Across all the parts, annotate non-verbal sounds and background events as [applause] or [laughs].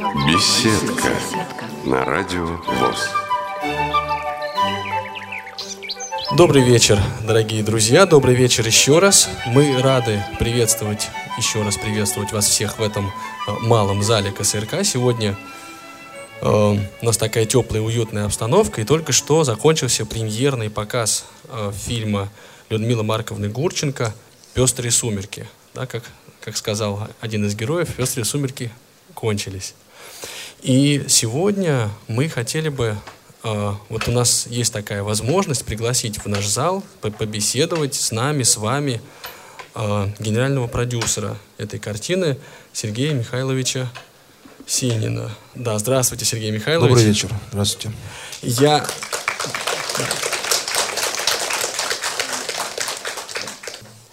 Беседка на радио ВОЗ. Добрый вечер, дорогие друзья. Добрый вечер еще раз. Мы рады приветствовать, еще раз приветствовать вас всех в этом э, малом зале КСРК. Сегодня э, у нас такая теплая, уютная обстановка. И только что закончился премьерный показ э, фильма Людмилы Марковны Гурченко «Пестрые сумерки». Да, как, как сказал один из героев, «Пестрые сумерки кончились». И сегодня мы хотели бы а, вот у нас есть такая возможность пригласить в наш зал, побеседовать с нами, с вами, а, генерального продюсера этой картины Сергея Михайловича Синина. Да, здравствуйте, Сергей Михайлович. Добрый вечер. Здравствуйте. Я...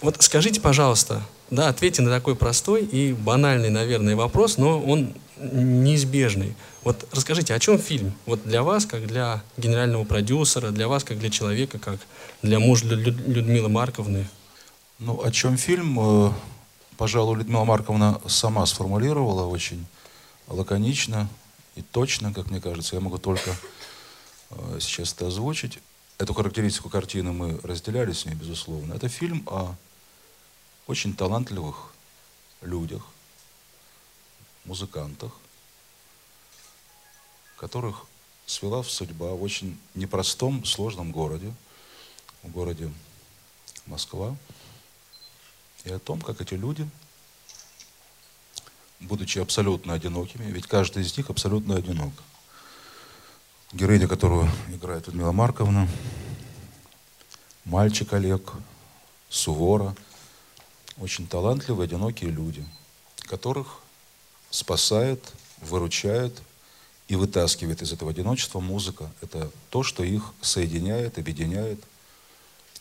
Вот скажите, пожалуйста, да, ответьте на такой простой и банальный, наверное, вопрос, но он неизбежный. Вот расскажите, о чем фильм? Вот для вас, как для генерального продюсера, для вас, как для человека, как для мужа Людмилы Марковны? Ну, о чем фильм, э, пожалуй, Людмила Марковна сама сформулировала очень лаконично и точно, как мне кажется. Я могу только э, сейчас это озвучить. Эту характеристику картины мы разделяли с ней, безусловно. Это фильм о очень талантливых людях, музыкантах, которых свела в судьба в очень непростом, сложном городе, в городе Москва, и о том, как эти люди, будучи абсолютно одинокими, ведь каждый из них абсолютно одинок. Героиня, которую играет Людмила Марковна, мальчик Олег, Сувора, очень талантливые, одинокие люди, которых спасает, выручает и вытаскивает из этого одиночества музыка. Это то, что их соединяет, объединяет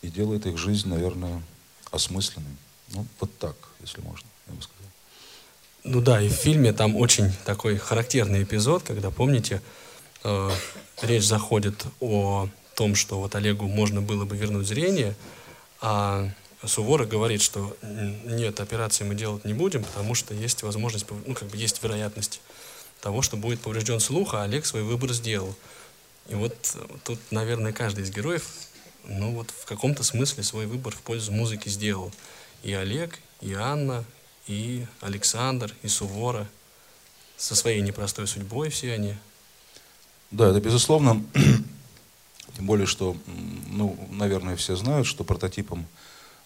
и делает их жизнь, наверное, осмысленной. Ну, вот так, если можно, я бы сказал. Ну да, и в фильме там очень такой характерный эпизод, когда, помните, э, речь заходит о том, что вот Олегу можно было бы вернуть зрение, а Сувора говорит, что нет, операции мы делать не будем, потому что есть возможность, ну как бы есть вероятность того, что будет поврежден слух, а Олег свой выбор сделал. И вот тут, наверное, каждый из героев, ну вот в каком-то смысле свой выбор в пользу музыки сделал. И Олег, и Анна, и Александр, и Сувора со своей непростой судьбой все они. Да, это безусловно. [clears throat] Тем более, что, ну, наверное, все знают, что прототипом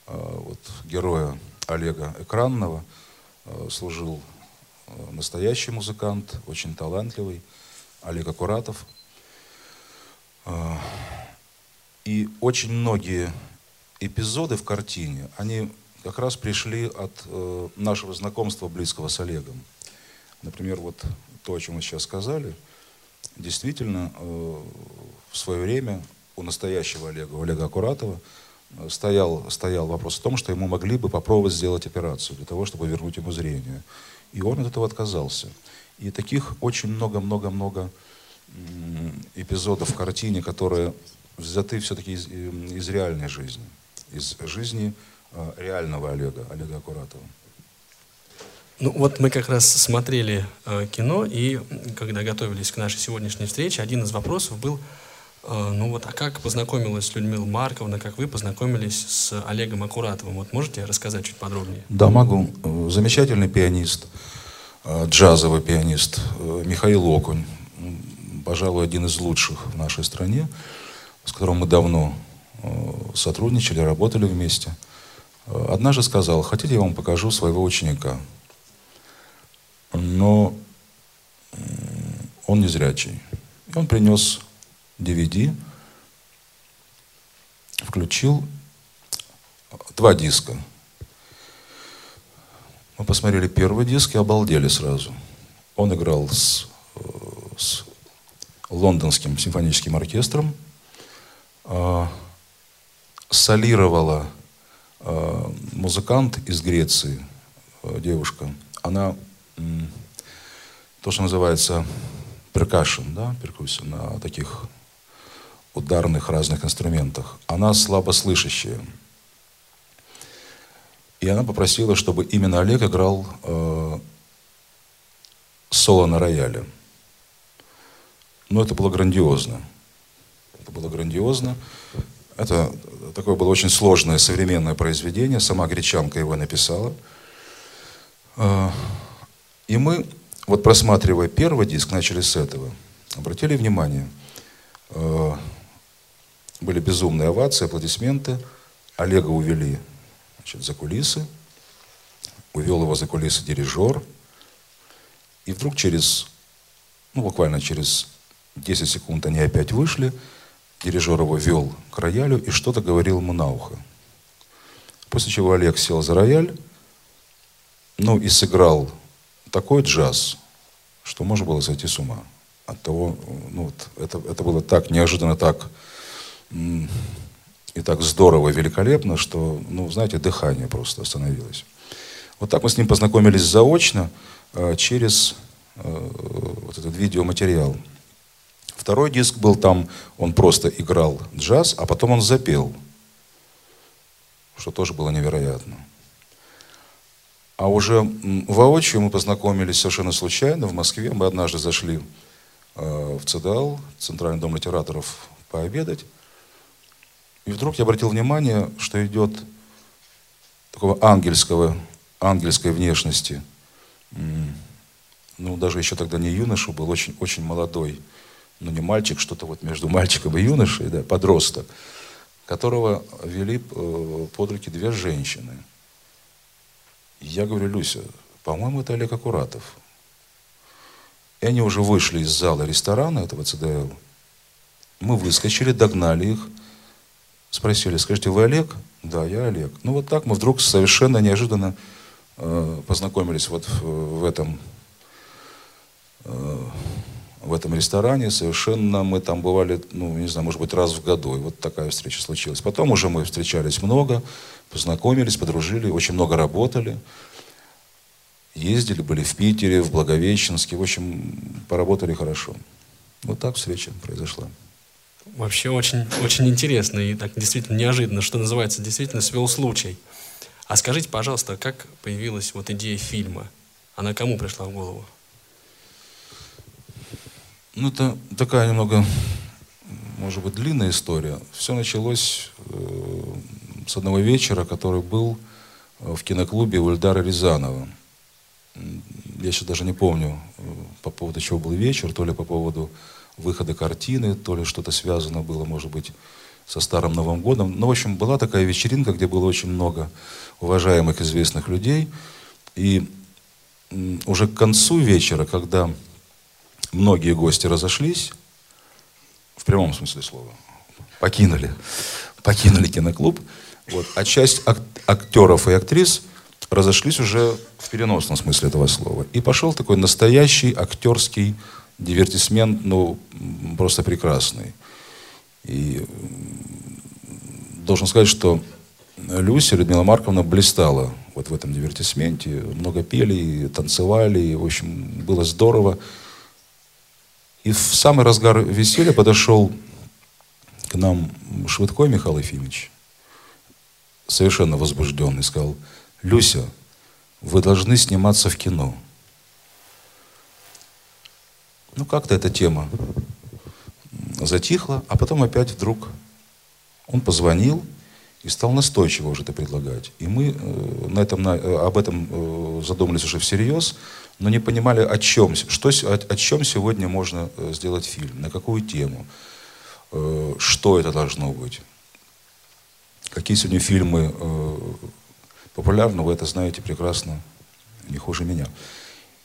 вот, героя Олега Экранного э, служил настоящий музыкант, очень талантливый, Олег Акуратов. И очень многие эпизоды в картине, они как раз пришли от э, нашего знакомства близкого с Олегом. Например, вот то, о чем вы сейчас сказали, действительно, э, в свое время у настоящего Олега, у Олега Акуратова, э, стоял, стоял вопрос о том, что ему могли бы попробовать сделать операцию для того, чтобы вернуть ему зрение. И он от этого отказался. И таких очень много-много-много эпизодов в картине, которые взяты все-таки из, из реальной жизни, из жизни э, реального Олега, Олега Акуратова. Ну вот мы как раз смотрели э, кино, и когда готовились к нашей сегодняшней встрече, один из вопросов был, ну вот, а как познакомилась Людмила Марковна, как вы познакомились с Олегом Акуратовым? Вот можете рассказать чуть подробнее? Да, могу. Замечательный пианист, Э, джазовый пианист э, Михаил Окунь, пожалуй, один из лучших в нашей стране, с которым мы давно э, сотрудничали, работали вместе. Однажды сказал, хотите, я вам покажу своего ученика. Но он не зрячий. И он принес DVD, включил два диска – мы посмотрели первый диск и обалдели сразу. Он играл с, э, с лондонским симфоническим оркестром, э, солировала э, музыкант из Греции, э, девушка. Она э, то, что называется перкашн, да, перкуссия, на таких ударных разных инструментах. Она слабослышащая. И она попросила, чтобы именно Олег играл э, соло на рояле. Но это было грандиозно. Это было грандиозно. Это такое было очень сложное современное произведение. Сама гречанка его написала. А, и мы, вот просматривая первый диск, начали с этого. Обратили внимание, а, были безумные овации, аплодисменты. Олега увели значит, за кулисы. Увел его за кулисы дирижер. И вдруг через, ну буквально через 10 секунд они опять вышли – Дирижер его вел к роялю и что-то говорил ему на ухо. После чего Олег сел за рояль, ну и сыграл такой джаз, что можно было сойти с ума. От того, ну, вот, это, это было так неожиданно, так и так здорово, великолепно, что, ну, знаете, дыхание просто остановилось. Вот так мы с ним познакомились заочно э, через э, вот этот видеоматериал. Второй диск был там, он просто играл джаз, а потом он запел, что тоже было невероятно. А уже воочию мы познакомились совершенно случайно в Москве. Мы однажды зашли э, в ЦДЛ, Центральный дом литераторов, пообедать. И вдруг я обратил внимание, что идет такого ангельского, ангельской внешности. Ну, даже еще тогда не юноша был, очень, очень молодой ну не мальчик, что-то вот между мальчиком и юношей, да, подросток, которого вели э, под руки две женщины. Я говорю, Люся, по-моему, это Олег Акуратов. И они уже вышли из зала ресторана этого ЦДЛ. Мы выскочили, догнали их, спросили, скажите, вы Олег? Да, я Олег. Ну вот так мы вдруг совершенно неожиданно э, познакомились вот в, в этом э, в этом ресторане. Совершенно мы там бывали, ну, не знаю, может быть, раз в году. И вот такая встреча случилась. Потом уже мы встречались много, познакомились, подружили, очень много работали. Ездили, были в Питере, в Благовещенске. В общем, поработали хорошо. Вот так встреча произошла. Вообще очень, очень интересно и так действительно неожиданно, что называется, действительно свел случай. А скажите, пожалуйста, как появилась вот идея фильма? Она кому пришла в голову? Ну, это такая немного, может быть, длинная история. Все началось э, с одного вечера, который был э, в киноклубе у Ильдара Рязанова. Я сейчас даже не помню, э, по поводу чего был вечер, то ли по поводу выхода картины, то ли что-то связано было, может быть, со Старым Новым Годом. Ну, в общем, была такая вечеринка, где было очень много уважаемых, известных людей. И уже к концу вечера, когда многие гости разошлись, в прямом смысле слова, покинули, покинули киноклуб, вот, а часть ак- актеров и актрис разошлись уже в переносном смысле этого слова. И пошел такой настоящий актерский дивертисмент, ну, просто прекрасный. И должен сказать, что Люся, Людмила Марковна, блистала вот в этом дивертисменте. Много пели, танцевали, и, в общем, было здорово. И в самый разгар веселья подошел к нам Швыдкой Михаил Ефимович, совершенно возбужденный, сказал, Люся, вы должны сниматься в кино. Ну, как-то эта тема затихла, а потом опять вдруг он позвонил и стал настойчиво уже это предлагать. И мы э, на этом, на, э, об этом э, задумались уже всерьез но не понимали, о чем, что, о, о чем сегодня можно сделать фильм, на какую тему, что это должно быть. Какие сегодня фильмы популярны, вы это знаете прекрасно, не хуже меня.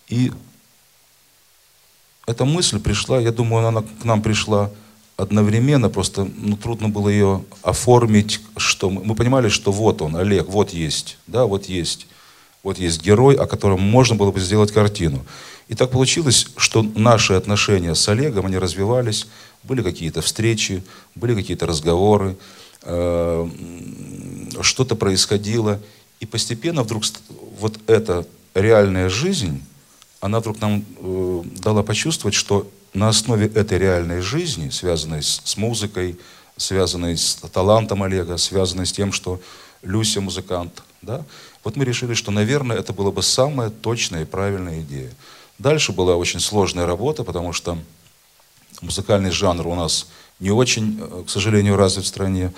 И эта мысль пришла, я думаю, она к нам пришла одновременно, просто ну, трудно было ее оформить, что мы, мы понимали, что вот он, Олег, вот есть, да, вот есть вот есть герой, о котором можно было бы сделать картину. И так получилось, что наши отношения с Олегом, они развивались, были какие-то встречи, были какие-то разговоры, э, что-то происходило. И постепенно вдруг вот эта реальная жизнь, она вдруг нам э, дала почувствовать, что на основе этой реальной жизни, связанной с, с музыкой, связанной с талантом Олега, связанной с тем, что Люся музыкант, да, вот мы решили, что, наверное, это была бы самая точная и правильная идея. Дальше была очень сложная работа, потому что музыкальный жанр у нас не очень, э, к сожалению, развит в стране.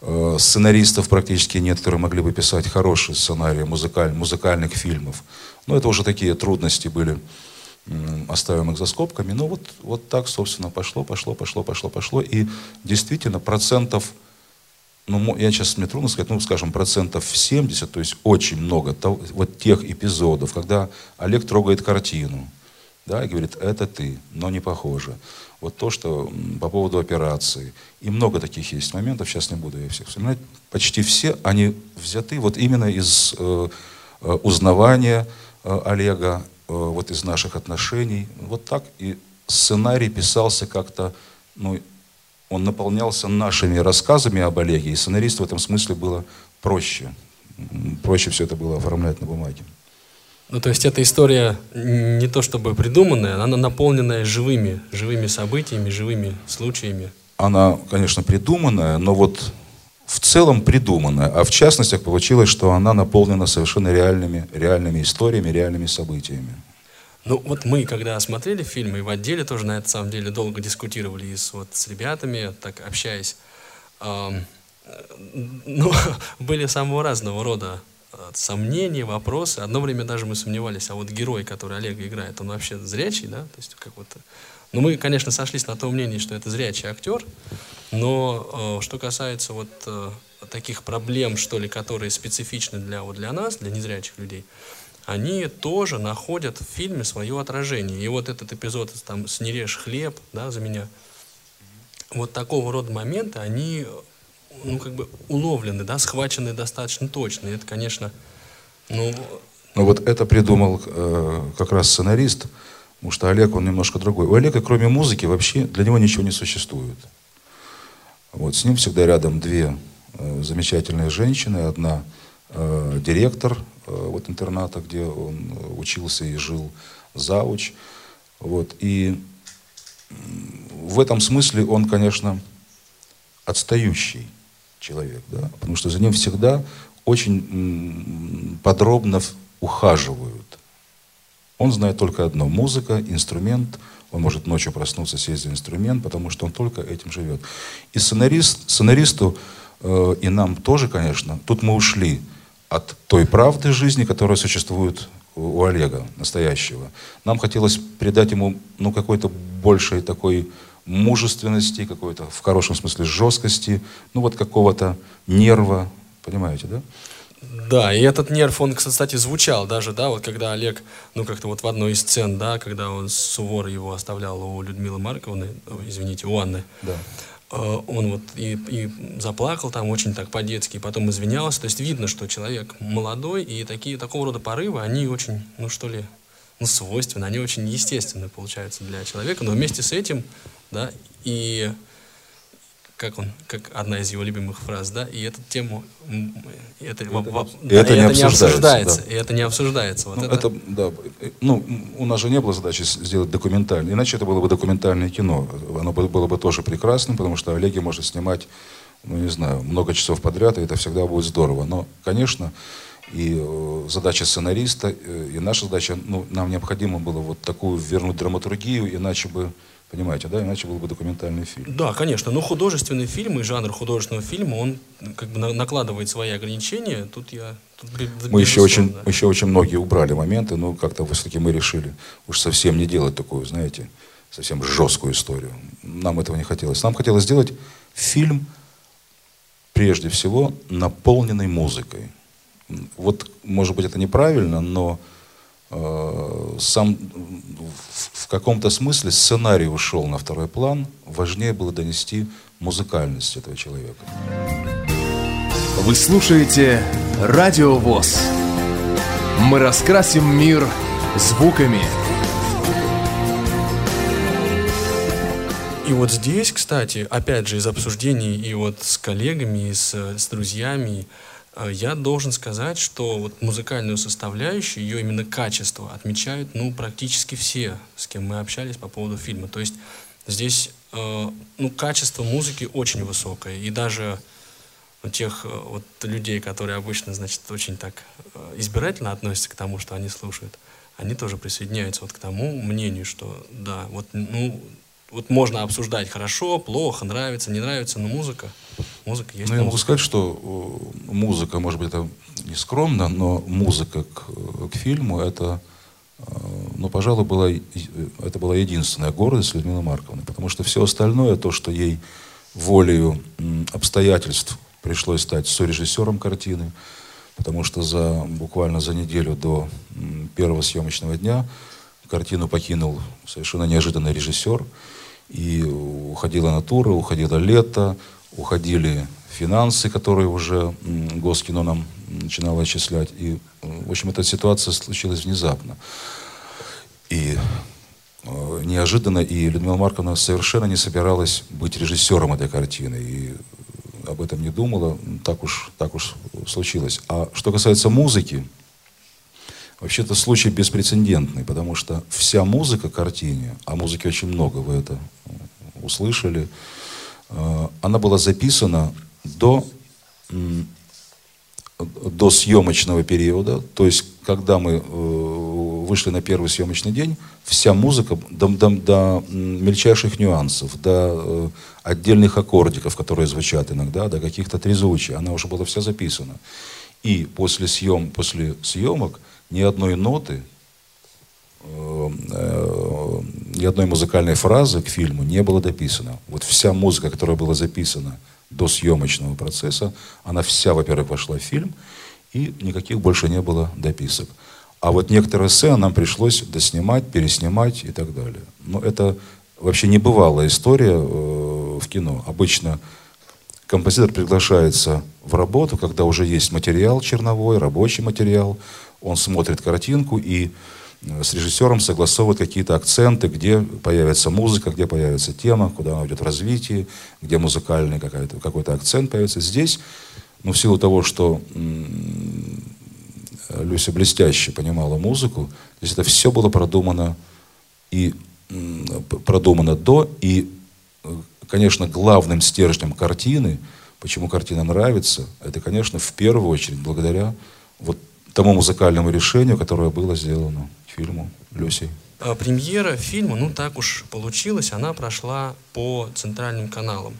Э, сценаристов практически нет, которые могли бы писать хорошие сценарии музыкаль, музыкальных фильмов. Но это уже такие трудности были, оставим их за скобками. Но вот, вот так, собственно, пошло, пошло, пошло, пошло, пошло. И действительно процентов, ну, я сейчас, мне трудно сказать, ну, скажем, процентов 70, то есть очень много того, вот тех эпизодов, когда Олег трогает картину, да, и говорит, это ты, но не похоже. Вот то, что по поводу операции. И много таких есть моментов, сейчас не буду я всех вспоминать. Почти все, они взяты вот именно из э, э узнавания Олега, э, вот из наших отношений. Вот так и сценарий писался как-то, ну, он наполнялся нашими рассказами об Олеге, и сценаристу в этом смысле было проще. Проще все это было оформлять на бумаге. Ну, то есть эта история не то чтобы придуманная, она наполненная живыми, живыми событиями, живыми случаями. Она, конечно, придуманная, но вот в целом придуманная. А в частности получилось, что она наполнена совершенно реальными, реальными историями, реальными событиями. Ну, вот мы, когда смотрели фильмы, и в отделе тоже на это самом деле долго дискутировали и с, вот, с ребятами, так общаясь, э, ну, [laughs] были самого разного рода Э, сомнения, вопросы. Одно время даже мы сомневались, а вот герой, который Олег играет, он вообще зрячий, да? То есть как вот... Ну, мы, конечно, сошлись на том мнении, что это зрячий актер, но э, что касается вот э, таких проблем, что ли, которые специфичны для, вот для нас, для незрячих людей, они тоже находят в фильме свое отражение. И вот этот эпизод там с «Не режь хлеб», да, за меня, вот такого рода моменты, они ну, как бы уловлены, да, схвачены достаточно точно. И это, конечно, ну... Ну вот это придумал э, как раз сценарист, потому что Олег, он немножко другой. У Олега, кроме музыки, вообще для него ничего не существует. Вот с ним всегда рядом две э, замечательные женщины. Одна э, директор э, вот интерната, где он э, учился и жил, зауч. Вот. И в этом смысле он, конечно, отстающий человек, да, потому что за ним всегда очень подробно ухаживают. Он знает только одно – музыка, инструмент. Он может ночью проснуться, сесть за инструмент, потому что он только этим живет. И сценарист, сценаристу, э, и нам тоже, конечно, тут мы ушли от той правды жизни, которая существует у Олега, настоящего. Нам хотелось придать ему ну, какой-то большей такой мужественности, какой-то, в хорошем смысле, жесткости, ну вот какого-то нерва, понимаете, да? Да, и этот нерв, он, кстати, звучал даже, да, вот когда Олег, ну как-то вот в одной из сцен, да, когда он Сувор его оставлял у Людмилы Марковны, извините, у Анны, да. Э, он вот и, и заплакал там очень так по-детски, потом извинялся, то есть видно, что человек молодой, и такие, такого рода порывы, они очень, ну что ли, ну, свойственны, они очень естественны, получаются, для человека, но вместе с этим да, и как он, как одна из его любимых фраз, да, и эту тему, это, это, во, да, это, не, это обсуждается, не обсуждается, да. и это не обсуждается. Вот ну, это... это, да, ну, у нас же не было задачи сделать документальное, иначе это было бы документальное кино, оно было бы тоже прекрасным, потому что Олеги может снимать, ну, не знаю, много часов подряд, и это всегда будет здорово, но, конечно, и э, задача сценариста, э, и наша задача, ну, нам необходимо было вот такую вернуть драматургию, иначе бы Понимаете, да? Иначе был бы документальный фильм. Да, конечно. Но художественный фильм и жанр художественного фильма, он как бы накладывает свои ограничения. Тут я... Тут, мы еще очень, да. еще очень многие убрали моменты, но как-то все-таки мы решили уж совсем не делать такую, знаете, совсем жесткую историю. Нам этого не хотелось. Нам хотелось сделать фильм, прежде всего, наполненный музыкой. Вот, может быть, это неправильно, но сам в каком-то смысле сценарий ушел на второй план, важнее было донести музыкальность этого человека. Вы слушаете Радио ВОЗ. Мы раскрасим мир звуками. И вот здесь, кстати, опять же, из обсуждений и вот с коллегами, и с, с друзьями, Э, я должен сказать, что вот музыкальную составляющую, ее именно качество отмечают ну, практически все, с кем мы общались по поводу фильма. То есть здесь э, ну, качество музыки очень высокое. И даже у тех э, вот, людей, которые обычно значит, очень так избирательно относятся к тому, что они слушают, они тоже присоединяются вот к тому мнению, что да, вот, ну, вот можно обсуждать хорошо, плохо, нравится, не нравится, но музыка, музыка есть. Ну, я могу сказать, что э, музыка, может быть, это не скромно, но музыка к, к фильму это, э, ну, пожалуй, была, это была единственная гордость Людмилы Марковны, потому что все остальное, то, что ей волею обстоятельств пришлось стать сорежиссером картины, потому что за, буквально за неделю до первого съемочного дня картину покинул совершенно неожиданный режиссер, и уходила натура, уходило лето, уходили финансы, которые уже Госкино нам начинало отчислять. И, в общем, эта ситуация случилась внезапно. И э, неожиданно, и Людмила Марковна совершенно не собиралась быть режиссером этой картины. И об этом не думала, так уж, так уж случилось. А что касается музыки, вообще-то случай беспрецедентный, потому что вся музыка картине, а музыки очень много, вы это услышали, э, она была записана до, до съемочного периода, то есть когда мы э, вышли на первый съемочный день, вся музыка до, до, до мельчайших нюансов, до э, отдельных аккордиков, которые звучат иногда, до каких-то трезвучий, она уже была вся записана. И после, съем, после съемок ни одной ноты, э, э, ни одной музыкальной фразы к фильму не было дописано. Вот вся музыка, которая была записана до съемочного процесса, она вся, во-первых, вошла в фильм, и никаких больше не было дописок. А вот некоторые сцены нам пришлось доснимать, переснимать и так далее. Но это вообще небывалая история э, в кино. Обычно композитор приглашается в работу, когда уже есть материал черновой, рабочий материал. Он смотрит картинку и э, с режиссером согласовывает какие-то акценты, где появится музыка, где появится тема, куда она идет в развитии, где музыкальный какой-то, акцент появится. Здесь, ну, в силу того, что Люся блестяще понимала музыку. То есть это все было продумано и продумано до. И, э, конечно, главным стержнем картины, почему картина нравится, это, конечно, в первую очередь благодаря вот тому музыкальному решению, которое было сделано фильму Люси. А премьера фильма, ну так уж получилось, она прошла по центральным каналам.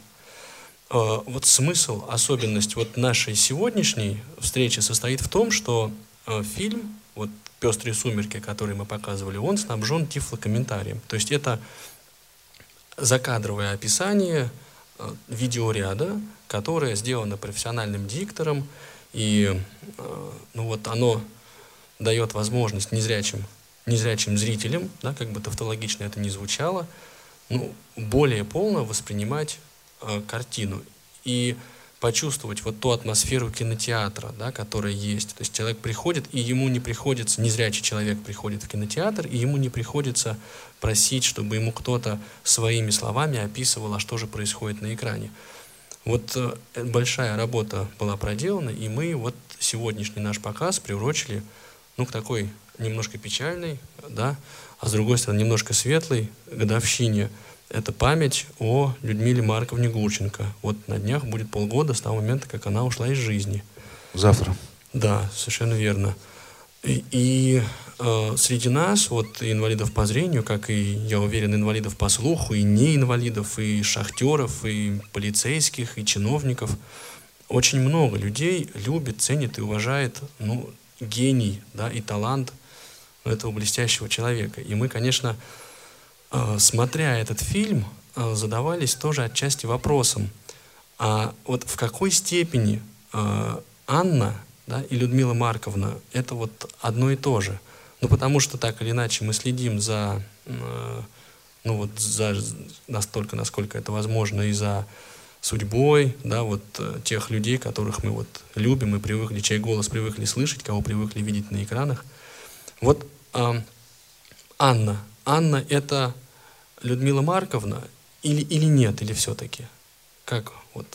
А, вот смысл, особенность вот нашей сегодняшней встречи состоит в том, что Э, фильм, вот «Пестрые сумерки», который мы показывали, он снабжен тифлокомментарием. То есть это закадровое описание видеоряда, которое сделано профессиональным диктором, и э, ну вот оно дает возможность незрячим, незрячим зрителям, да, как бы тавтологично это ни звучало, ну, более полно воспринимать э, картину. И почувствовать вот ту атмосферу кинотеатра, да, которая есть. То есть человек приходит, и ему не приходится, незрячий человек приходит в кинотеатр, и ему не приходится просить, чтобы ему кто-то своими словами описывал, а что же происходит на экране. Вот э, большая работа была проделана, и мы вот сегодняшний наш показ приурочили ну, к такой немножко печальной, да, а с другой стороны немножко светлой годовщине – это память о Людмиле Марковне Гурченко. Вот на днях будет полгода с того момента, как она ушла из жизни. Завтра. Да, совершенно верно. И, э, среди нас, вот инвалидов по зрению, как и, я уверен, инвалидов по слуху, и не инвалидов, и шахтеров, и полицейских, и чиновников, очень много людей любит, ценит и уважает ну, гений да, и талант этого блестящего человека. И мы, конечно, Э, смотря этот фильм, э, задавались тоже отчасти вопросом, а вот в какой степени э, Анна да, и Людмила Марковна это вот одно и то же. Ну, потому что так или иначе мы следим за, ну вот за настолько, насколько это возможно, и за судьбой, да, вот тех людей, которых мы вот любим и привыкли, чей голос привыкли слышать, кого привыкли видеть на экранах. Вот э, Анна. Анна это Людмила Марковна или, или нет, или все-таки? Как вот?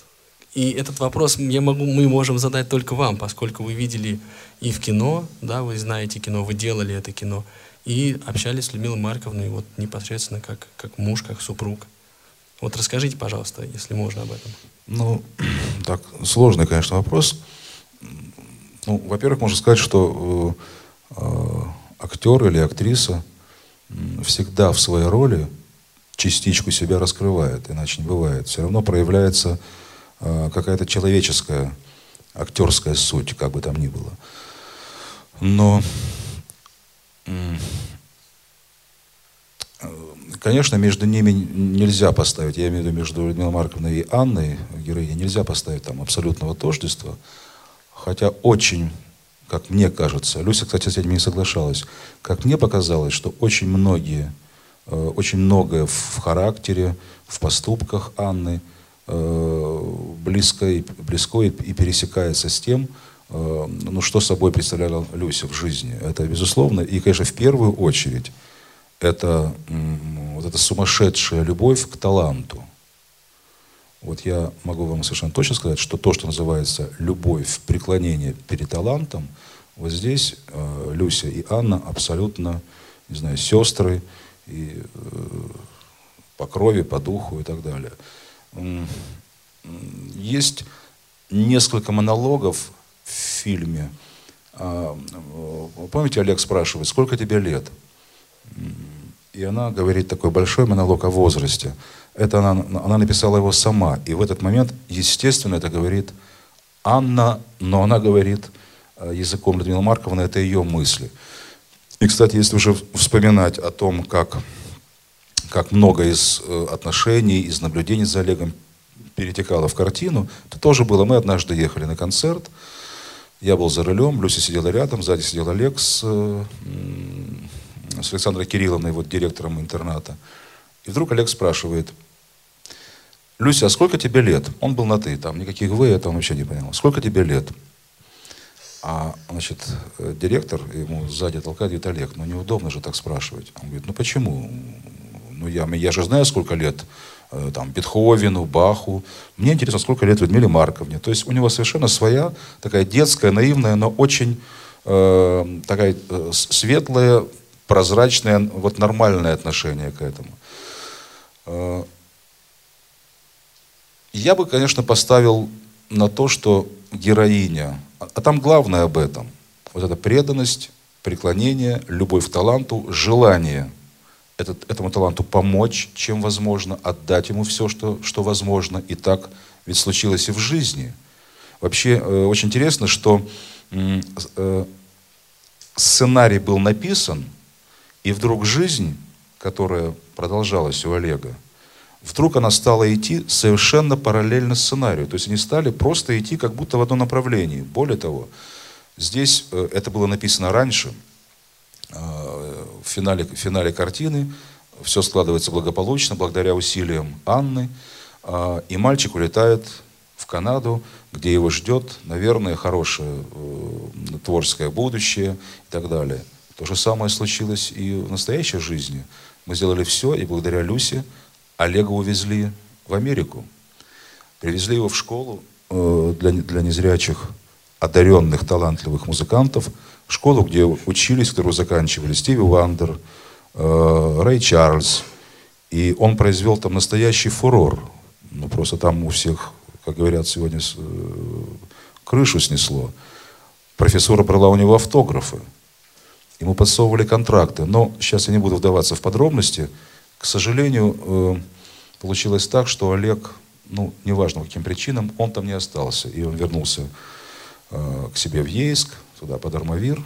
И этот вопрос я могу, мы можем задать только вам, поскольку вы видели и в кино, да, вы знаете кино, вы делали это кино, и общались с Людмилой Марковной вот непосредственно как, как муж, как супруг. Вот расскажите, пожалуйста, если можно об этом. Ну, [clears throat] так, сложный, конечно, вопрос. Ну, во-первых, можно сказать, что э, актер или актриса всегда в своей роли частичку себя раскрывает, иначе не бывает. Все равно проявляется э, какая-то человеческая, актерская суть, как бы там ни было. Но, э, конечно, между ними нельзя поставить, я имею в виду между Людмилой Марковной и Анной, героиней, нельзя поставить там абсолютного тождества, хотя очень как мне кажется, Люся, кстати, с этим не соглашалась, как мне показалось, что очень многие Э, очень многое в характере, в поступках Анны э, близко и, близко и пересекается с тем, э, ну, что собой представляла Люся в жизни. Это безусловно, и, конечно, в первую очередь, это вот эта сумасшедшая любовь к таланту. Вот я могу вам совершенно точно сказать, что то, что называется любовь, преклонение перед талантом, вот здесь Люся и Анна абсолютно, не знаю, сестры, и э, по крови, по духу и так далее. Есть несколько монологов в фильме. А, помните, Олег спрашивает, сколько тебе лет? И она говорит такой большой монолог о возрасте. Это она, она написала его сама. И в этот момент, естественно, это говорит Анна, но она говорит э, языком Людмилы Марковны, это ее мысли. И, кстати, если уже вспоминать о том, как, как много из э, отношений, из наблюдений за Олегом перетекало в картину, то тоже было. Мы однажды ехали на концерт, я был за рулем, Люся сидела рядом, сзади сидел Олег с, с Александрой Кирилловной, вот директором интерната. И вдруг Олег спрашивает, Люся, а сколько тебе лет? Он был на «ты», там никаких «вы», я там вообще не понял. Сколько тебе лет? А, значит, э, директор ему сзади толкает, говорит, Олег, ну неудобно же так спрашивать. Он говорит, ну почему? Ну я, я же знаю, сколько лет э, там, Бетховену, Баху. Мне интересно, сколько лет Людмиле Марковне. То есть у него совершенно своя такая детская, наивная, но очень э, такая э, светлая, прозрачное, вот нормальное отношение к этому. Э, я бы, конечно, поставил на то, что героиня а там главное об этом. Вот эта преданность, преклонение, любовь к таланту, желание этот, этому таланту помочь, чем возможно, отдать ему все, что, что возможно. И так ведь случилось и в жизни. Вообще э, очень интересно, что э, сценарий был написан, и вдруг жизнь, которая продолжалась у Олега, вдруг она стала идти совершенно параллельно сценарию. То есть они стали просто идти как будто в одном направлении. Более того, здесь э, это было написано раньше, в финале, в финале картины, все складывается благополучно, благодаря усилиям Анны, э, и мальчик улетает в Канаду, где его ждет, наверное, хорошее творческое будущее и так далее. То же самое случилось и в настоящей жизни. Мы сделали все, и благодаря Люсе Олега увезли в Америку. Привезли его в школу э, для, для незрячих, одаренных, талантливых музыкантов. Школу, где учились, которую заканчивали Стиви Вандер, э, Рэй Чарльз. И он произвел там настоящий фурор. Ну, просто там у всех, как говорят сегодня, э, крышу снесло. Профессора брала у него автографы. Ему подсовывали контракты. Но сейчас я не буду вдаваться в подробности – к сожалению, э, получилось так, что Олег, ну, неважно каким причинам, он там не остался. И он вернулся к себе в Ейск, туда, под Армавир.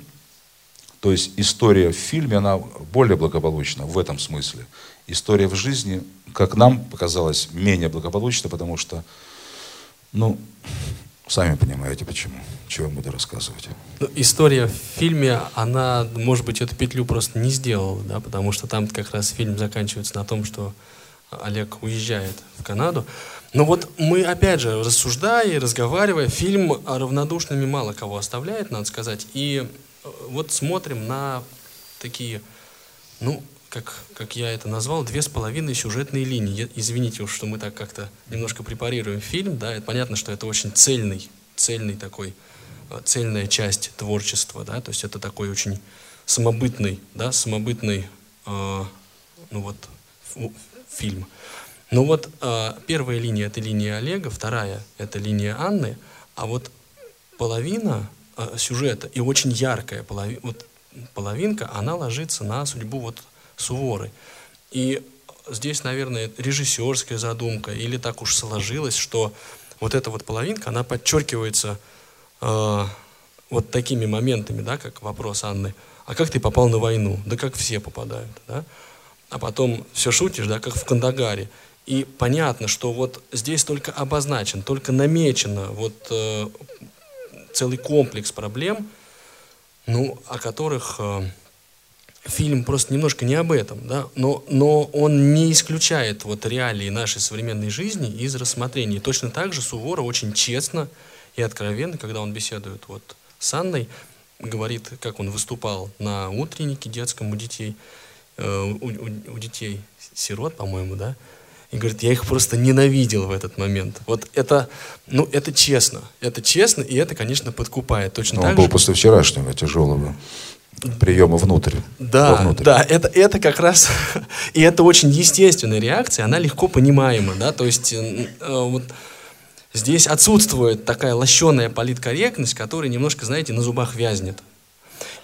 То есть история в фильме, она более благополучна в этом смысле. История в жизни, как нам показалось, менее благополучна, потому что, ну, Сами понимаете, почему. Чего я буду рассказывать. Ну, история в фильме, она, может быть, эту петлю просто не сделала, да, потому что там как раз фильм заканчивается на том, что Олег уезжает в Канаду. Но вот мы, опять же, рассуждая и разговаривая, фильм равнодушными мало кого оставляет, надо сказать. И э, вот смотрим на такие, ну, как, как я это назвал, две с половиной сюжетные линии. Извините уж, что мы так как-то немножко препарируем фильм, да, это понятно, что это очень цельный, цельный такой, э, цельная часть творчества, да, то есть это такой очень самобытный, да, самобытный, э, ну вот, фильм. Ну вот э, первая линия это линия Олега, вторая это линия Анны, а вот половина э, сюжета и очень яркая половина, вот половинка, она ложится на судьбу вот Суворы. И здесь, наверное, режиссерская задумка, или так уж сложилось, что вот эта вот половинка, она подчеркивается э, вот такими моментами, да, как вопрос Анны, а как ты попал на войну? Да как все попадают, да? А потом все шутишь, да, как в Кандагаре. И понятно, что вот здесь только обозначен, только намечено вот э, целый комплекс проблем, ну, о которых э, фильм просто немножко не об этом, да, но, но он не исключает вот реалии нашей современной жизни из рассмотрения. И точно так же Суворов очень честно и откровенно, когда он беседует вот с Анной, говорит, как он выступал на утреннике детском у детей, э, у, у, у детей сирот, по-моему, да, и говорит, я их просто ненавидел в этот момент. Вот это, ну, это честно. Это честно, и это, конечно, подкупает. Точно Но так он был же. после вчерашнего тяжелого приема внутрь. Да, вовнутрь. да, это, это как раз, [laughs] и это очень естественная реакция, она легко понимаема, да, то есть э, вот здесь отсутствует такая лощеная политкорректность, которая немножко, знаете, на зубах вязнет.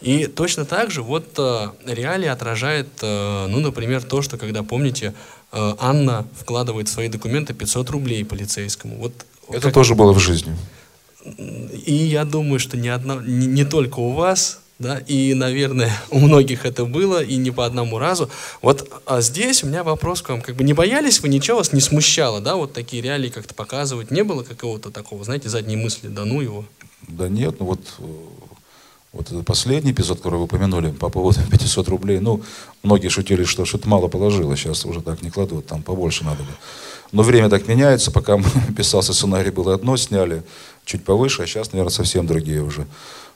И точно так же вот э, реалии отражает, э, ну, например, то, что, когда, помните, э, Анна вкладывает в свои документы 500 рублей полицейскому. Вот Это как- тоже было в жизни. и я думаю, что не, одно, не, не только у вас, да, и, наверное, [laughs] у многих это было, и не по одному разу. Вот а здесь у меня вопрос к вам. Как бы не боялись вы, ничего вас не смущало, да, вот такие реалии как-то показывать? Не было какого-то такого, знаете, задней мысли, да ну его? Да нет, ну вот, вот этот последний эпизод, который вы упомянули по поводу [laughs] 500 рублей, ну, многие шутили, что что-то мало положило, сейчас уже так не кладут, там побольше надо бы. Но время так меняется, пока [laughs] писался сценарий, было одно, сняли чуть повыше, а сейчас, наверное, совсем другие уже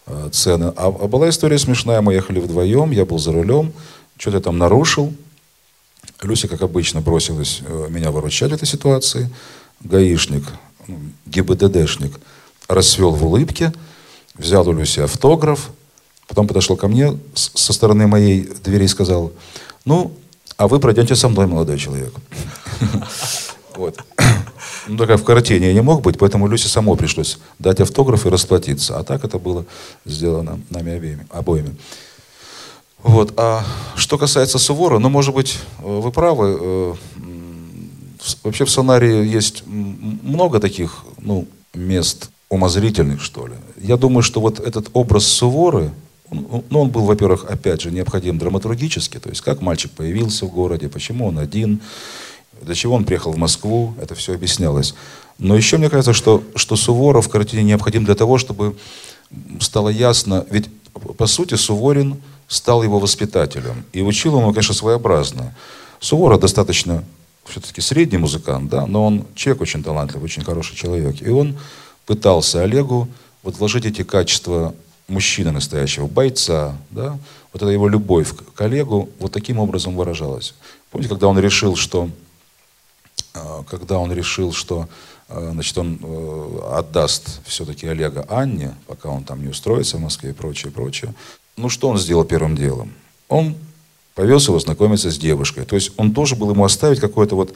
э, цены. А, а была история смешная, мы ехали вдвоем, я был за рулем, что-то там нарушил, Люся, как обычно, бросилась э, меня выручать в этой ситуации. Гаишник, ну, ГИБДДшник, расцвел в улыбке, взял у Люси автограф, потом подошел ко мне со стороны моей двери и сказал, ну, а вы пройдете со мной, молодой человек. [laughs] Вот. Ну, такая в картине я не мог быть, поэтому Люсе самой пришлось дать автограф и расплатиться. А так это было сделано нами обеими, обоими. Вот. А что касается Сувора, ну, может быть, э, вы правы. э, Вообще в сценарии есть много таких, ну, мест умозрительных, что ли. Я думаю, что вот этот образ Суворы, он- ну, он был, во-первых, опять же, необходим драматургически, то есть как мальчик появился в городе, почему он один, для чего он приехал в Москву, это все объяснялось. Но еще мне кажется, что, что Суворов в картине необходим для того, чтобы стало ясно, ведь по сути Суворин стал его воспитателем. И учил он его, конечно, своеобразно. Суворов достаточно все-таки средний музыкант, да, но он человек очень талантливый, очень хороший человек. И он пытался Олегу вот вложить эти качества мужчины настоящего, бойца, да, вот эта его любовь к коллегу вот таким образом выражалась. Помните, когда он решил, что а, когда он решил, что э, значит, он э, отдаст все-таки Олега Анне, пока он там не устроится в Москве и прочее, прочее. Ну, что он сделал первым делом? Он повез его знакомиться с девушкой. То есть он должен был ему оставить какое-то вот,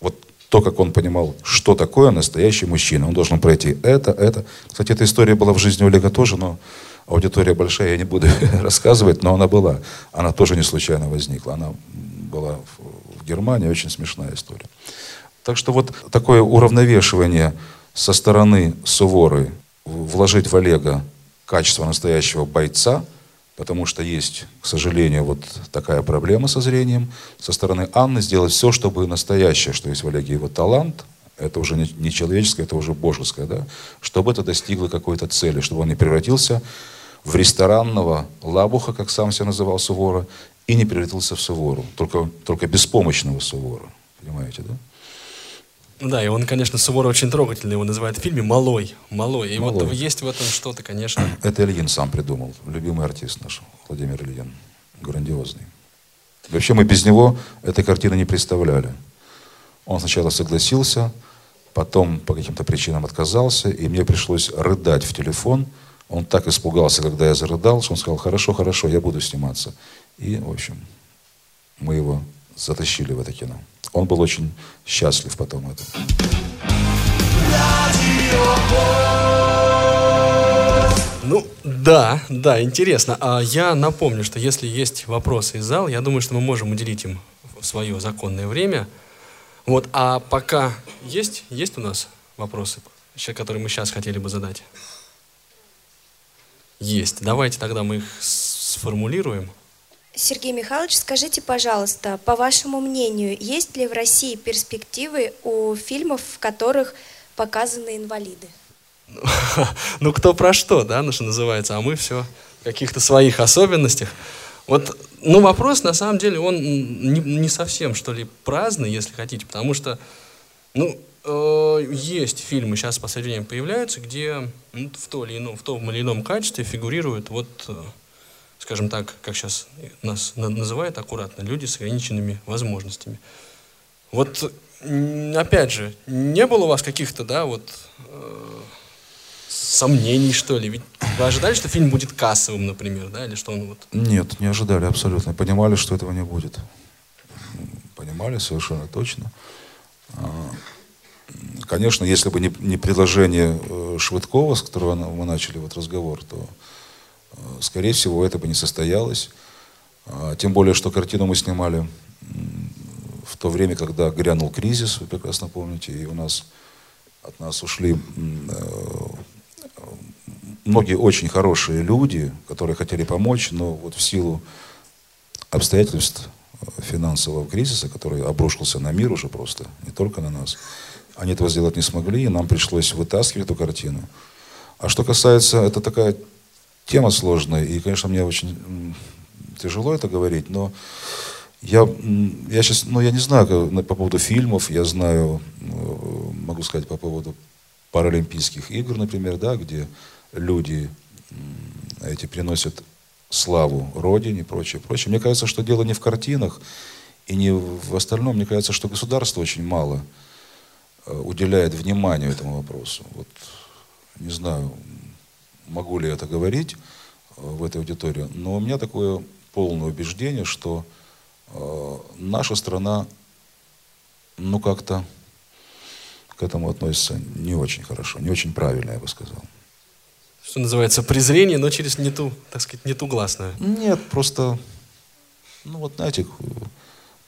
вот то, как он понимал, что такое настоящий мужчина. Он должен пройти это, это. Кстати, эта история была в жизни Олега тоже, но аудитория большая, я не буду [laughs] рассказывать, но она была. Она тоже не случайно возникла. Она была в, Германии, очень смешная история. Так что вот такое уравновешивание со стороны Суворы, вложить в Олега качество настоящего бойца, потому что есть, к сожалению, вот такая проблема со зрением, со стороны Анны сделать все, чтобы настоящее, что есть в Олеге его талант, это уже не, человеческое, это уже божеское, да, чтобы это достигло какой-то цели, чтобы он не превратился в ресторанного лабуха, как сам себя называл Сувора, и не превратился в Сувору, только, только беспомощного Сувора. Понимаете, да? Да, и он, конечно, Суворов очень трогательно его называет в фильме «Малой». «Малой». И вот «Малой». есть в этом что-то, конечно. [clears throat] Это Ильин сам придумал, любимый артист наш, Владимир Ильин, грандиозный. Вообще мы без него этой картины не представляли. Он сначала согласился, потом по каким-то причинам отказался, и мне пришлось рыдать в телефон. Он так испугался, когда я зарыдал, что он сказал, хорошо, хорошо, я буду сниматься. И, в общем, мы его затащили в это кино. Он был очень счастлив потом это. Ну, да, да, интересно. А я напомню, что если есть вопросы из зала, я думаю, что мы можем уделить им свое законное время. Вот, а пока есть, есть у нас вопросы, которые мы сейчас хотели бы задать? Есть. Давайте тогда мы их сформулируем. Сергей Михайлович, скажите, пожалуйста, по вашему мнению, есть ли в России перспективы у фильмов, в которых показаны инвалиды? [laughs] Ну, кто про что, да, ну, что называется, а мы все в каких-то своих особенностях. Вот, ну, вопрос, на самом деле, он не, не совсем, что ли, праздный, если хотите, потому что, ну, э, есть фильмы, сейчас в последнее время появляются, где ну, в, то или ином, в том или ином качестве фигурируют, вот, э, скажем так, как сейчас нас называют аккуратно, люди с ограниченными возможностями. Вот, опять же, не было у вас каких-то, да, вот, э, сомнений, что ли? Ведь вы ожидали, что фильм будет кассовым, например, да, или что он вот... Нет, не ожидали абсолютно. Понимали, что этого не будет. Понимали совершенно точно. А, конечно, если бы не, предложение э, Швыдкова, с которого мы начали вот разговор, то, скорее всего, это бы не состоялось. А, тем более, что картину мы снимали в то время, когда грянул кризис, вы прекрасно помните, и у нас от нас ушли э, многие очень хорошие люди, которые хотели помочь, но вот в силу обстоятельств э, финансового кризиса, который обрушился на мир уже просто, не только на нас, они этого сделать не смогли, и нам пришлось вытаскивать эту картину. А что касается, это такая тема сложная, и, конечно, мне очень тяжело это говорить, но я, я сейчас, ну, я не знаю по поводу фильмов, я знаю, э, могу сказать по поводу Паралимпийских игр, например, да, где люди эти приносят славу Родине и прочее, прочее. Мне кажется, что дело не в картинах и не в остальном. Мне кажется, что государство очень мало э, уделяет вниманию этому вопросу. Вот не знаю, могу ли это говорить э, в этой аудитории, но у меня такое полное убеждение, что э, наша страна, ну как-то к этому относится не очень хорошо, не очень правильно, я бы сказал что называется, презрение, но через не ту, так сказать, не ту гласную. Нет, просто, ну вот, знаете,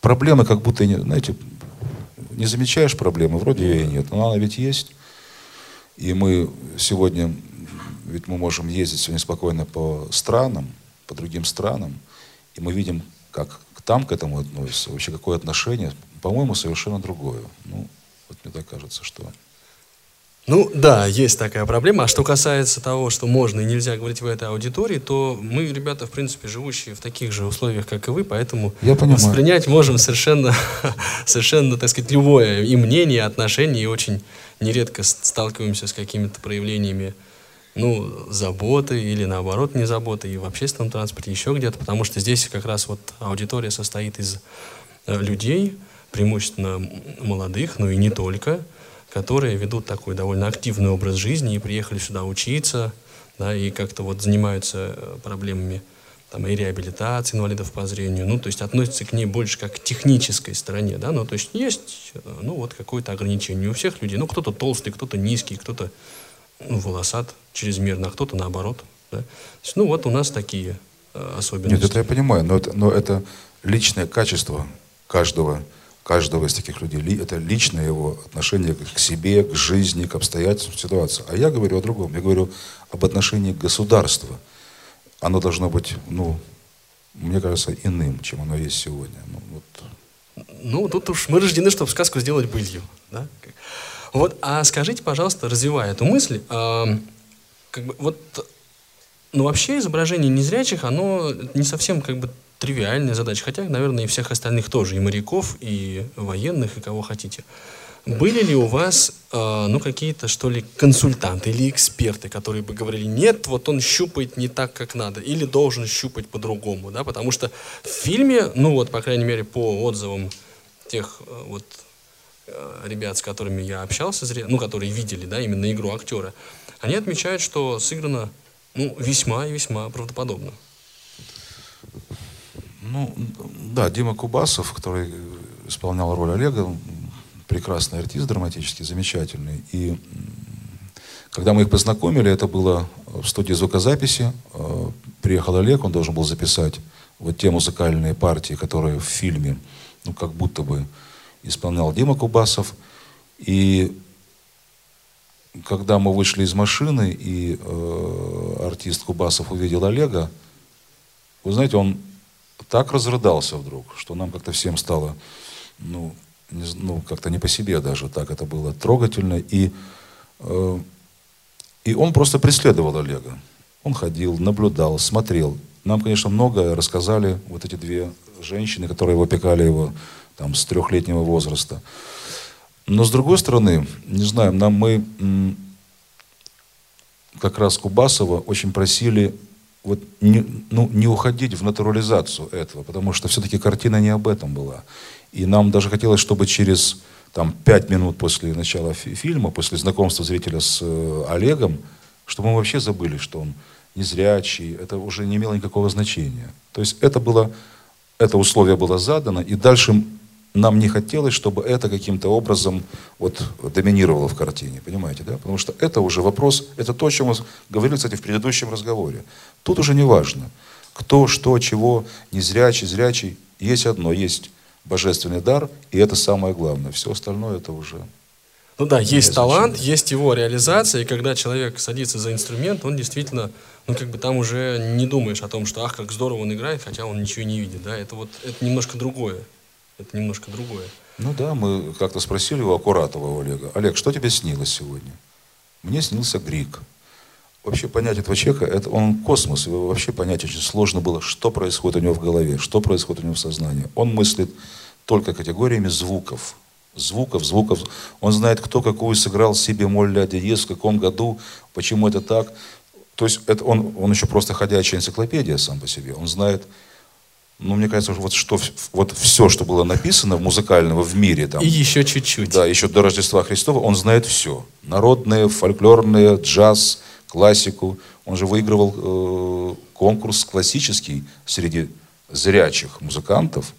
проблемы как будто, не, знаете, не замечаешь проблемы, вроде ее и нет, но она ведь есть. И мы сегодня, ведь мы можем ездить сегодня спокойно по странам, по другим странам, и мы видим, как там к этому относятся, вообще какое отношение, по-моему, совершенно другое. Ну, вот мне так кажется, что ну да, есть такая проблема. А что касается того, что можно и нельзя говорить в этой аудитории, то мы, ребята, в принципе, живущие в таких же условиях, как и вы, поэтому Я воспринять можем совершенно, [laughs] совершенно, так сказать, любое и мнение, и отношение, и очень нередко сталкиваемся с какими-то проявлениями ну, заботы или наоборот не заботы и в общественном транспорте, еще где-то, потому что здесь как раз вот аудитория состоит из э, людей, преимущественно молодых, но и не только, которые ведут такой довольно активный образ жизни и приехали сюда учиться, да, и как-то вот занимаются э, проблемами там, и реабилитации инвалидов по зрению, ну, то есть относятся к ней больше как к технической стороне, да, ну, то есть есть, э, ну, вот какое-то ограничение. У всех людей, ну, кто-то толстый, кто-то низкий, кто-то ну, волосат чрезмерно, а кто-то наоборот, да. есть, ну, вот у нас такие э, особенности. Нет, это я понимаю, но это, но это личное качество каждого каждого из таких людей. Это личное его отношение к себе, к жизни, к обстоятельствам, ситуации. А я говорю о другом. Я говорю об отношении государства. Оно должно быть, ну, мне кажется, иным, чем оно есть сегодня. Ну, вот. ну тут уж мы рождены, чтобы сказку сделать былью. Да? Вот, а скажите, пожалуйста, развивая эту мысль, э, как бы, вот, ну, вообще изображение незрячих, оно не совсем как бы тривиальная задача, хотя, наверное, и всех остальных тоже, и моряков, и военных, и кого хотите. Были ли у вас, э, ну, какие-то, что ли, консультанты или эксперты, которые бы говорили, нет, вот он щупает не так, как надо, или должен щупать по-другому, да, потому что в фильме, ну, вот, по крайней мере, по отзывам тех, э, вот, ребят, с которыми я общался, ну, которые видели, да, именно игру актера, они отмечают, что сыграно, ну, весьма и весьма правдоподобно. Ну, да, Дима Кубасов, который исполнял роль Олега, прекрасный артист драматический, замечательный. И когда мы их познакомили, это было в студии звукозаписи. Э, приехал Олег, он должен был записать вот те музыкальные партии, которые в фильме, ну, как будто бы исполнял Дима Кубасов. И когда мы вышли из машины, и э, артист Кубасов увидел Олега, вы знаете, он так разрыдался вдруг, что нам как-то всем стало, ну, не, ну как-то не по себе даже, так это было трогательно. И, э, и он просто преследовал Олега. Он ходил, наблюдал, смотрел. Нам, конечно, многое рассказали вот эти две женщины, которые опекали его там, с трехлетнего возраста. Но с другой стороны, не знаю, нам мы как раз Кубасова очень просили вот не, ну, не уходить в натурализацию этого, потому что все-таки картина не об этом была. И нам даже хотелось, чтобы через там, пять минут после начала фи- фильма, после знакомства зрителя с э, Олегом, чтобы мы вообще забыли, что он незрячий, это уже не имело никакого значения. То есть это было, это условие было задано, и дальше нам не хотелось, чтобы это каким-то образом вот доминировало в картине, понимаете, да? Потому что это уже вопрос, это то, о чем мы говорили, кстати, в предыдущем разговоре. Тут уже не важно, кто, что, чего, незрячий, зрячий. Есть одно, есть божественный дар, и это самое главное. Все остальное это уже... Ну да, есть талант, есть его реализация, и когда человек садится за инструмент, он действительно, ну как бы там уже не думаешь о том, что ах, как здорово он играет, хотя он ничего не видит, да, это вот, это немножко другое это немножко другое. Ну да, мы как-то спросили у Аккуратова у Олега, Олег, что тебе снилось сегодня? Мне снился Грик. Вообще понять этого человека, это он космос, его вообще понять очень сложно было, что происходит у него в голове, что происходит у него в сознании. Он мыслит только категориями звуков. Звуков, звуков. Он знает, кто какую сыграл себе моль ля диез, в каком году, почему это так. То есть это он, он еще просто ходячая энциклопедия сам по себе. Он знает ну, мне кажется, вот, что, вот все, что было написано музыкального в мире. Там, и еще чуть-чуть. Да, еще до Рождества Христова, он знает все. Народные, фольклорные, джаз, классику. Он же выигрывал э, конкурс классический среди зрячих музыкантов.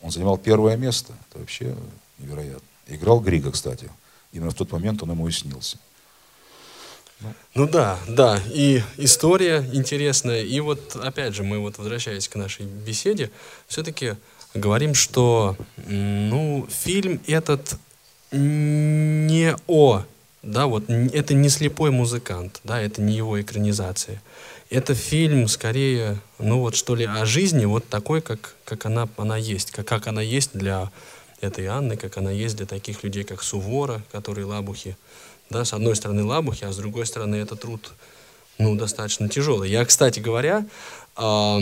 Он занимал первое место. Это вообще невероятно. Играл Грига, кстати. Именно в тот момент он ему и снился. Ну да, да, и история интересная. И вот опять же, мы вот возвращаясь к нашей беседе, все-таки говорим, что ну, фильм этот не о, да, вот это не слепой музыкант, да, это не его экранизация. Это фильм скорее, ну вот что ли, о жизни, вот такой, как, как она, она есть, как, как она есть для этой Анны, как она есть для таких людей, как Сувора, которые лабухи, да, с одной стороны лабухи, а с другой стороны это труд ну, достаточно тяжелый. Я, кстати говоря, э,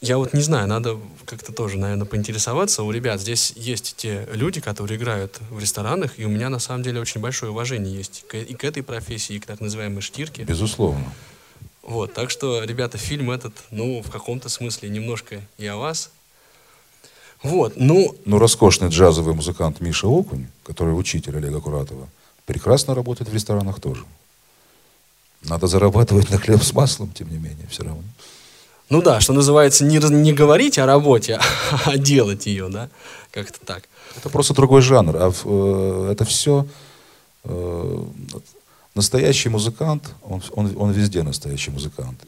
я вот не знаю, надо как-то тоже, наверное, поинтересоваться. У ребят здесь есть те люди, которые играют в ресторанах, и у меня на самом деле очень большое уважение есть и к этой профессии, и к так называемой штирке. Безусловно. Вот, так что, ребята, фильм этот, ну, в каком-то смысле немножко и о вас. Вот, ну... Ну, роскошный джазовый музыкант Миша Окунь, который учитель Олега Куратова, прекрасно работает в ресторанах тоже. Надо зарабатывать на хлеб с маслом, тем не менее, все равно. Ну да, что называется, не, не говорить о работе, [laughs] а делать ее, да, как-то так. Это просто другой жанр, а э, это все э, настоящий музыкант, он, он, он везде настоящий музыкант.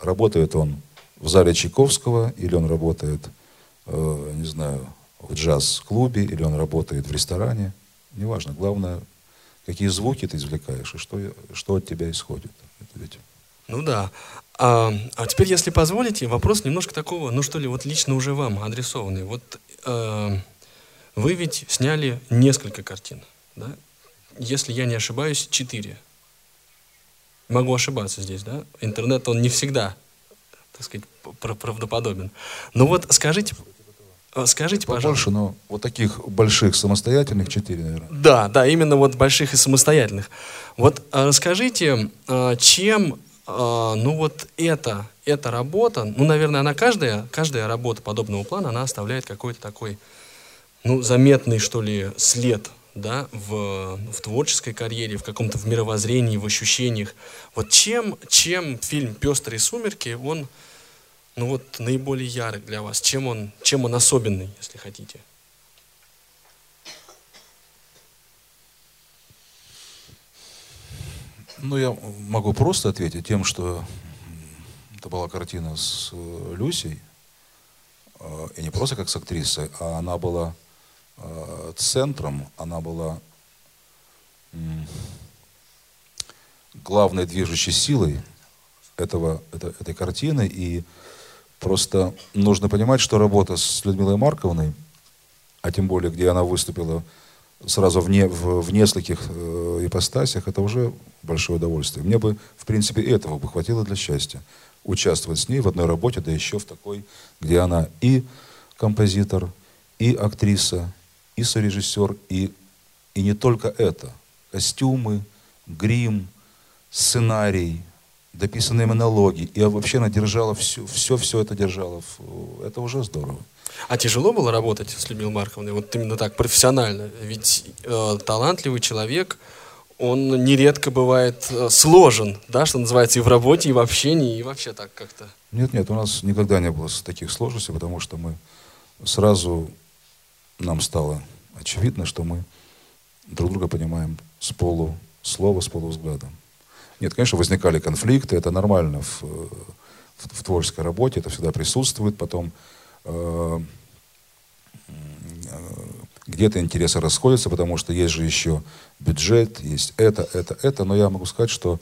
Работает он в зале Чайковского, или он работает, э, не знаю, в джаз-клубе, или он работает в ресторане неважно. Главное, какие звуки ты извлекаешь и что, что от тебя исходит. Это ведь... Ну да. А, а теперь, если позволите, вопрос немножко такого, ну что ли, вот лично уже вам адресованный. Вот э, вы ведь сняли несколько картин, да? Если я не ошибаюсь, четыре. Могу ошибаться здесь, да? Интернет, он не всегда, так сказать, правдоподобен. Но вот скажите, скажите, Побольше, пожалуйста. но вот таких больших самостоятельных четыре, наверное. Да, да, именно вот больших и самостоятельных. Вот э, расскажите, э, чем, ну вот эта, эта работа, ну, наверное, она каждая, каждая работа подобного плана, она оставляет какой-то такой, ну, заметный, что ли, след, да, в, в творческой карьере, в каком-то в мировоззрении, в ощущениях. Вот чем, чем фильм «Пестрые сумерки», он ну вот наиболее ярок для вас? Чем он, чем он особенный, если хотите? Ну, я могу просто ответить тем, что это была картина с э, Люсей, э, и не просто как с актрисой, а она была э, центром, она была главной движущей силой этого, это, этой картины. И просто нужно понимать, что работа с Людмилой Марковной, а тем более, где она выступила сразу в, не, в, в нескольких э, ипостасях, это уже большое удовольствие. Мне бы, в принципе, этого бы хватило для счастья. Участвовать с ней в одной работе, да еще в такой, где она и композитор, и актриса, и сорежиссер, и, и не только это. Костюмы, грим, сценарий, дописанные монологи. И вообще она держала все, все, все это держала. Это уже здорово. А тяжело было работать с Людмилой Марковной, вот именно так, профессионально? Ведь э, талантливый человек, он нередко бывает э, сложен, да, что называется, и в работе, и в общении, и вообще так как-то. Нет, нет, у нас никогда не было таких сложностей, потому что мы сразу, нам стало очевидно, что мы друг друга понимаем с полу слова, с полувзгляда. Нет, конечно, возникали конфликты, это нормально в, в, в творческой работе, это всегда присутствует, потом э, где-то интересы расходятся, потому что есть же еще бюджет, есть это, это, это, но я могу сказать, что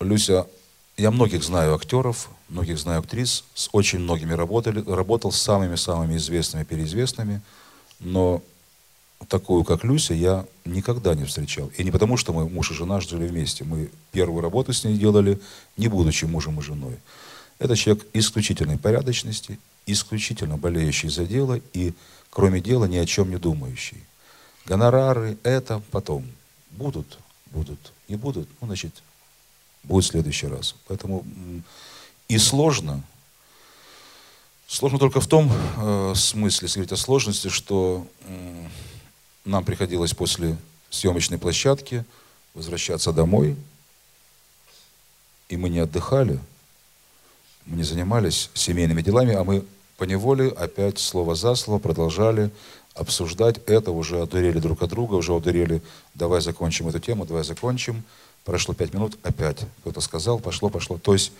Люся, я многих знаю актеров, многих знаю актрис, с очень многими работали, работал с самыми-самыми известными, переизвестными, но такую, как Люся, я никогда не встречал. И не потому, что мы муж и жена жили вместе. Мы первую работу с ней делали, не будучи мужем и женой. Это человек исключительной порядочности, исключительно болеющий за дело и, кроме дела, ни о чем не думающий. Гонорары – это потом. Будут, будут, не будут, ну, значит, будет в следующий раз. Поэтому и сложно, сложно только в том э, смысле, если говорить о сложности, что э, нам приходилось после съемочной площадки возвращаться домой, и мы не отдыхали, мы не занимались семейными делами, а мы по неволе опять слово за слово продолжали обсуждать это, уже одурели друг от друга, уже одурели, давай закончим эту тему, давай закончим. Прошло пять минут, опять кто-то сказал, пошло, пошло. То есть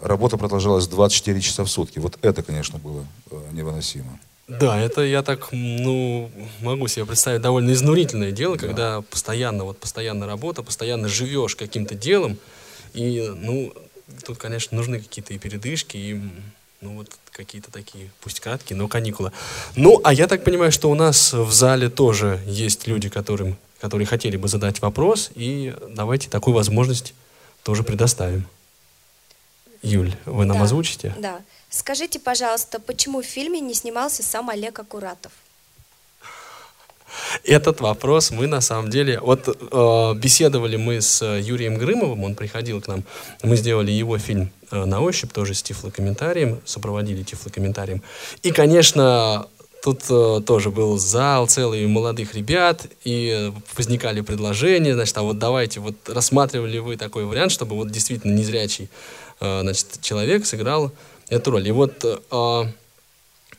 работа продолжалась 24 часа в сутки. Вот это, конечно, было э, невыносимо. Да, это я так, ну, могу себе представить довольно изнурительное дело, да. когда постоянно, вот постоянно работа, постоянно живешь каким-то делом, и, ну, тут, конечно, нужны какие-то и передышки, и, ну, вот какие-то такие, пусть краткие, но каникулы. Ну, а я так понимаю, что у нас в зале тоже есть люди, которым, которые хотели бы задать вопрос, и давайте такую возможность тоже предоставим. Юль, вы нам да, озвучите? Да. Скажите, пожалуйста, почему в фильме не снимался сам Олег Акуратов? Этот вопрос мы на самом деле... Вот э, беседовали мы с Юрием Грымовым, он приходил к нам, мы сделали его фильм э, на ощупь, тоже с тифлокомментарием, сопроводили тифлокомментарием. И, конечно, тут э, тоже был зал целый молодых ребят, и возникали предложения, значит, а вот давайте, вот рассматривали вы такой вариант, чтобы вот действительно незрячий э, значит, человек сыграл эту роль. И вот, э,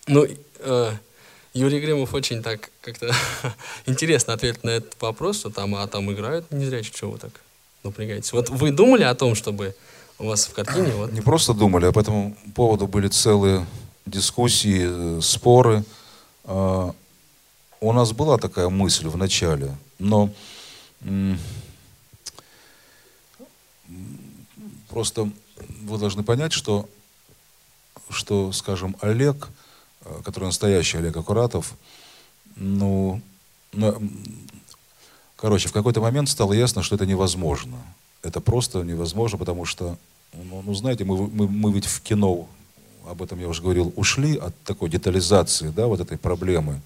ну, э, Юрий Гримов очень так как-то [laughs] интересно ответил на этот вопрос, что там, а там играют незрячие, чего вы так напрягаетесь. Вот вы думали о том, чтобы у вас в картине... Вот... Не просто думали, а по этому поводу были целые дискуссии, э, споры. Э, у нас была такая мысль в начале, но просто вы должны понять, что что, скажем, Олег, э, который настоящий Олег Акуратов, ну, ну, короче, в какой-то момент стало ясно, что это невозможно. Это просто невозможно, потому что, ну, ну знаете, мы, мы, мы ведь в кино, об этом я уже говорил, ушли от такой детализации, да, вот этой проблемы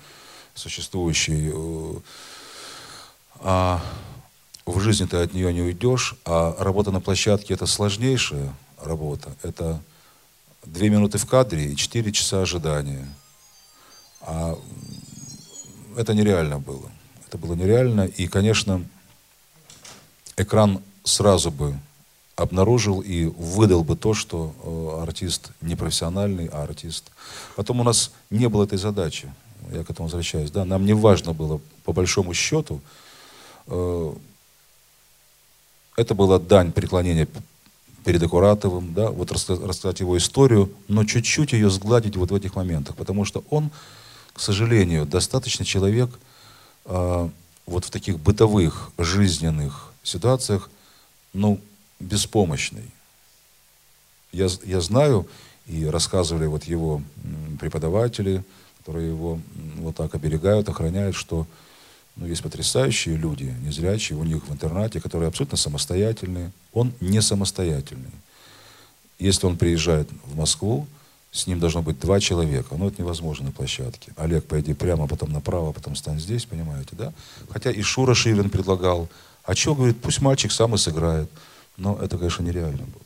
существующей. Э, а в жизни ты от нее не уйдешь, а работа на площадке это сложнейшая работа. Это две минуты в кадре и четыре часа ожидания. А это нереально было. Это было нереально. И, конечно, экран сразу бы обнаружил и выдал бы то, что э, артист не профессиональный, а артист. Потом у нас не было этой задачи. Я к этому возвращаюсь. Да? Нам не важно было, по большому счету, э, Это была дань преклонения перед Аккуратовым, да, вот рассказать его историю, но чуть-чуть ее сгладить вот в этих моментах, потому что он, к сожалению, достаточно человек э, вот в таких бытовых, жизненных ситуациях, ну, беспомощный. Я, я знаю, и рассказывали вот его преподаватели, которые его вот так оберегают, охраняют, что ну, есть потрясающие люди, незрячие у них в интернате, которые абсолютно самостоятельные. Он не самостоятельный. Если он приезжает в Москву, с ним должно быть два человека. Ну, это невозможно на площадке. Олег, пойди прямо, потом направо, потом стань здесь, понимаете, да? Хотя и Шура Шивин предлагал. А что, говорит, пусть мальчик сам и сыграет. Но это, конечно, нереально было.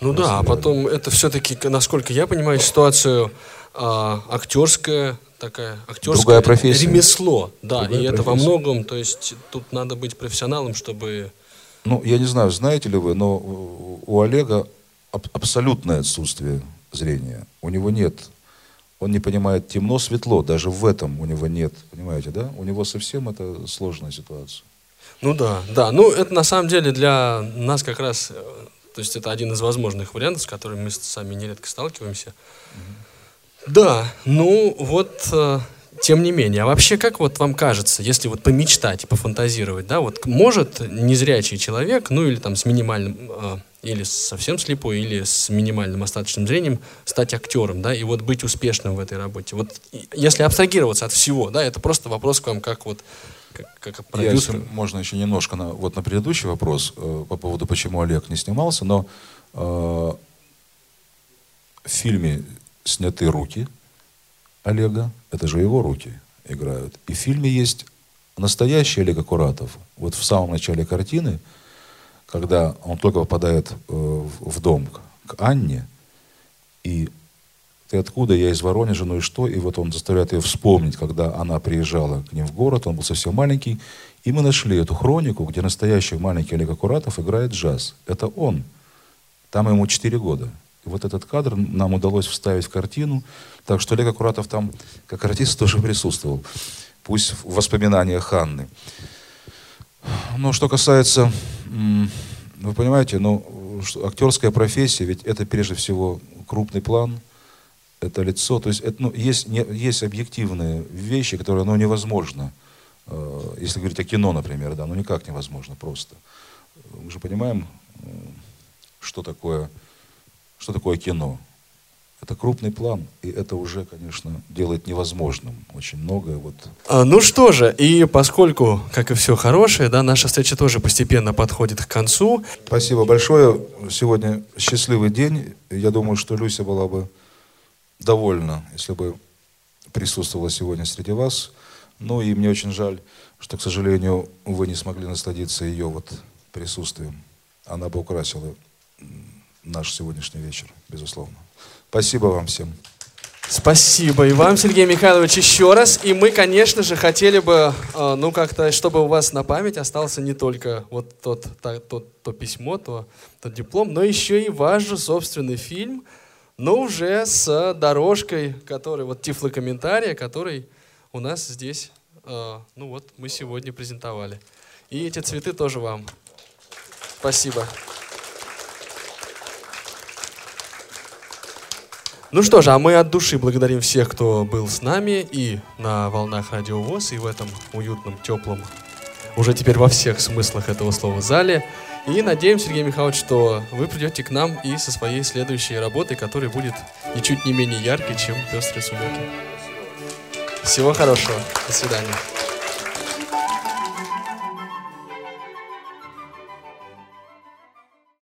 Ну да, а потом это все-таки, насколько я понимаю, ситуацию а, актерская, такая актерское Другая профессия. ремесло, да, Другая и профессия. это во многом, то есть тут надо быть профессионалом, чтобы... Ну, я не знаю, знаете ли вы, но у Олега аб- абсолютное отсутствие зрения. У него нет, он не понимает темно, светло, даже в этом у него нет, понимаете, да? У него совсем это сложная ситуация. Ну да, да, ну это на самом деле для нас как раз, э, то есть это один из возможных вариантов, с которыми мы сами нередко сталкиваемся. Угу. Да, ну вот э, тем не менее, а вообще, как вот вам кажется, если вот помечтать пофантазировать, да, вот может незрячий человек, ну или там с минимальным, э, или совсем слепой, или с минимальным остаточным зрением стать актером, да, и вот быть успешным в этой работе. Вот если абстрагироваться от всего, да, это просто вопрос к вам как вот как, как продюсер. Я, можно еще немножко на, вот на предыдущий вопрос э, по поводу, почему Олег не снимался, но э, в фильме сняты руки Олега, это же его руки играют. И в фильме есть настоящий Олег Акуратов. Вот в самом начале картины, когда он только попадает э, в дом к Анне, и ты откуда, я из Воронежа, ну и что? И вот он заставляет ее вспомнить, когда она приезжала к ним в город, он был совсем маленький, и мы нашли эту хронику, где настоящий маленький Олег Акуратов играет джаз. Это он. Там ему 4 года. Вот этот кадр нам удалось вставить в картину. Так что Олег Акуратов там, как артист, тоже присутствовал. Пусть в воспоминаниях Ханны. Но что касается, вы понимаете, ну, актерская профессия, ведь это прежде всего крупный план, это лицо. То есть это, ну, есть, не, есть объективные вещи, которые ну, невозможно, э, если говорить о кино, например, да, ну никак невозможно просто. Мы же понимаем, что такое что такое кино? Это крупный план, и это уже, конечно, делает невозможным очень многое. Вот. А, ну что же, и поскольку, как и все хорошее, да, наша встреча тоже постепенно подходит к концу. Спасибо большое. Сегодня счастливый день. Я думаю, что Люся была бы довольна, если бы присутствовала сегодня среди вас. Ну и мне очень жаль, что, к сожалению, вы не смогли насладиться ее вот присутствием. Она бы украсила наш сегодняшний вечер, безусловно. Спасибо вам всем. Спасибо и вам, Сергей Михайлович, еще раз. И мы, конечно же, хотели бы, э, ну, как-то, чтобы у вас на память остался не только вот тот, то, то, то письмо, то, тот диплом, но еще и ваш же собственный фильм, но уже с дорожкой, который, вот тифлокомментария, который у нас здесь, э, ну вот, мы сегодня презентовали. И эти цветы тоже вам. Спасибо. Ну что же, а мы от души благодарим всех, кто был с нами и на волнах Радио ВОЗ, и в этом уютном, теплом, уже теперь во всех смыслах этого слова зале. И надеемся, Сергей Михайлович, что вы придете к нам и со своей следующей работой, которая будет ничуть не менее яркой, чем «Пестрые сумерки». Всего хорошего. До свидания.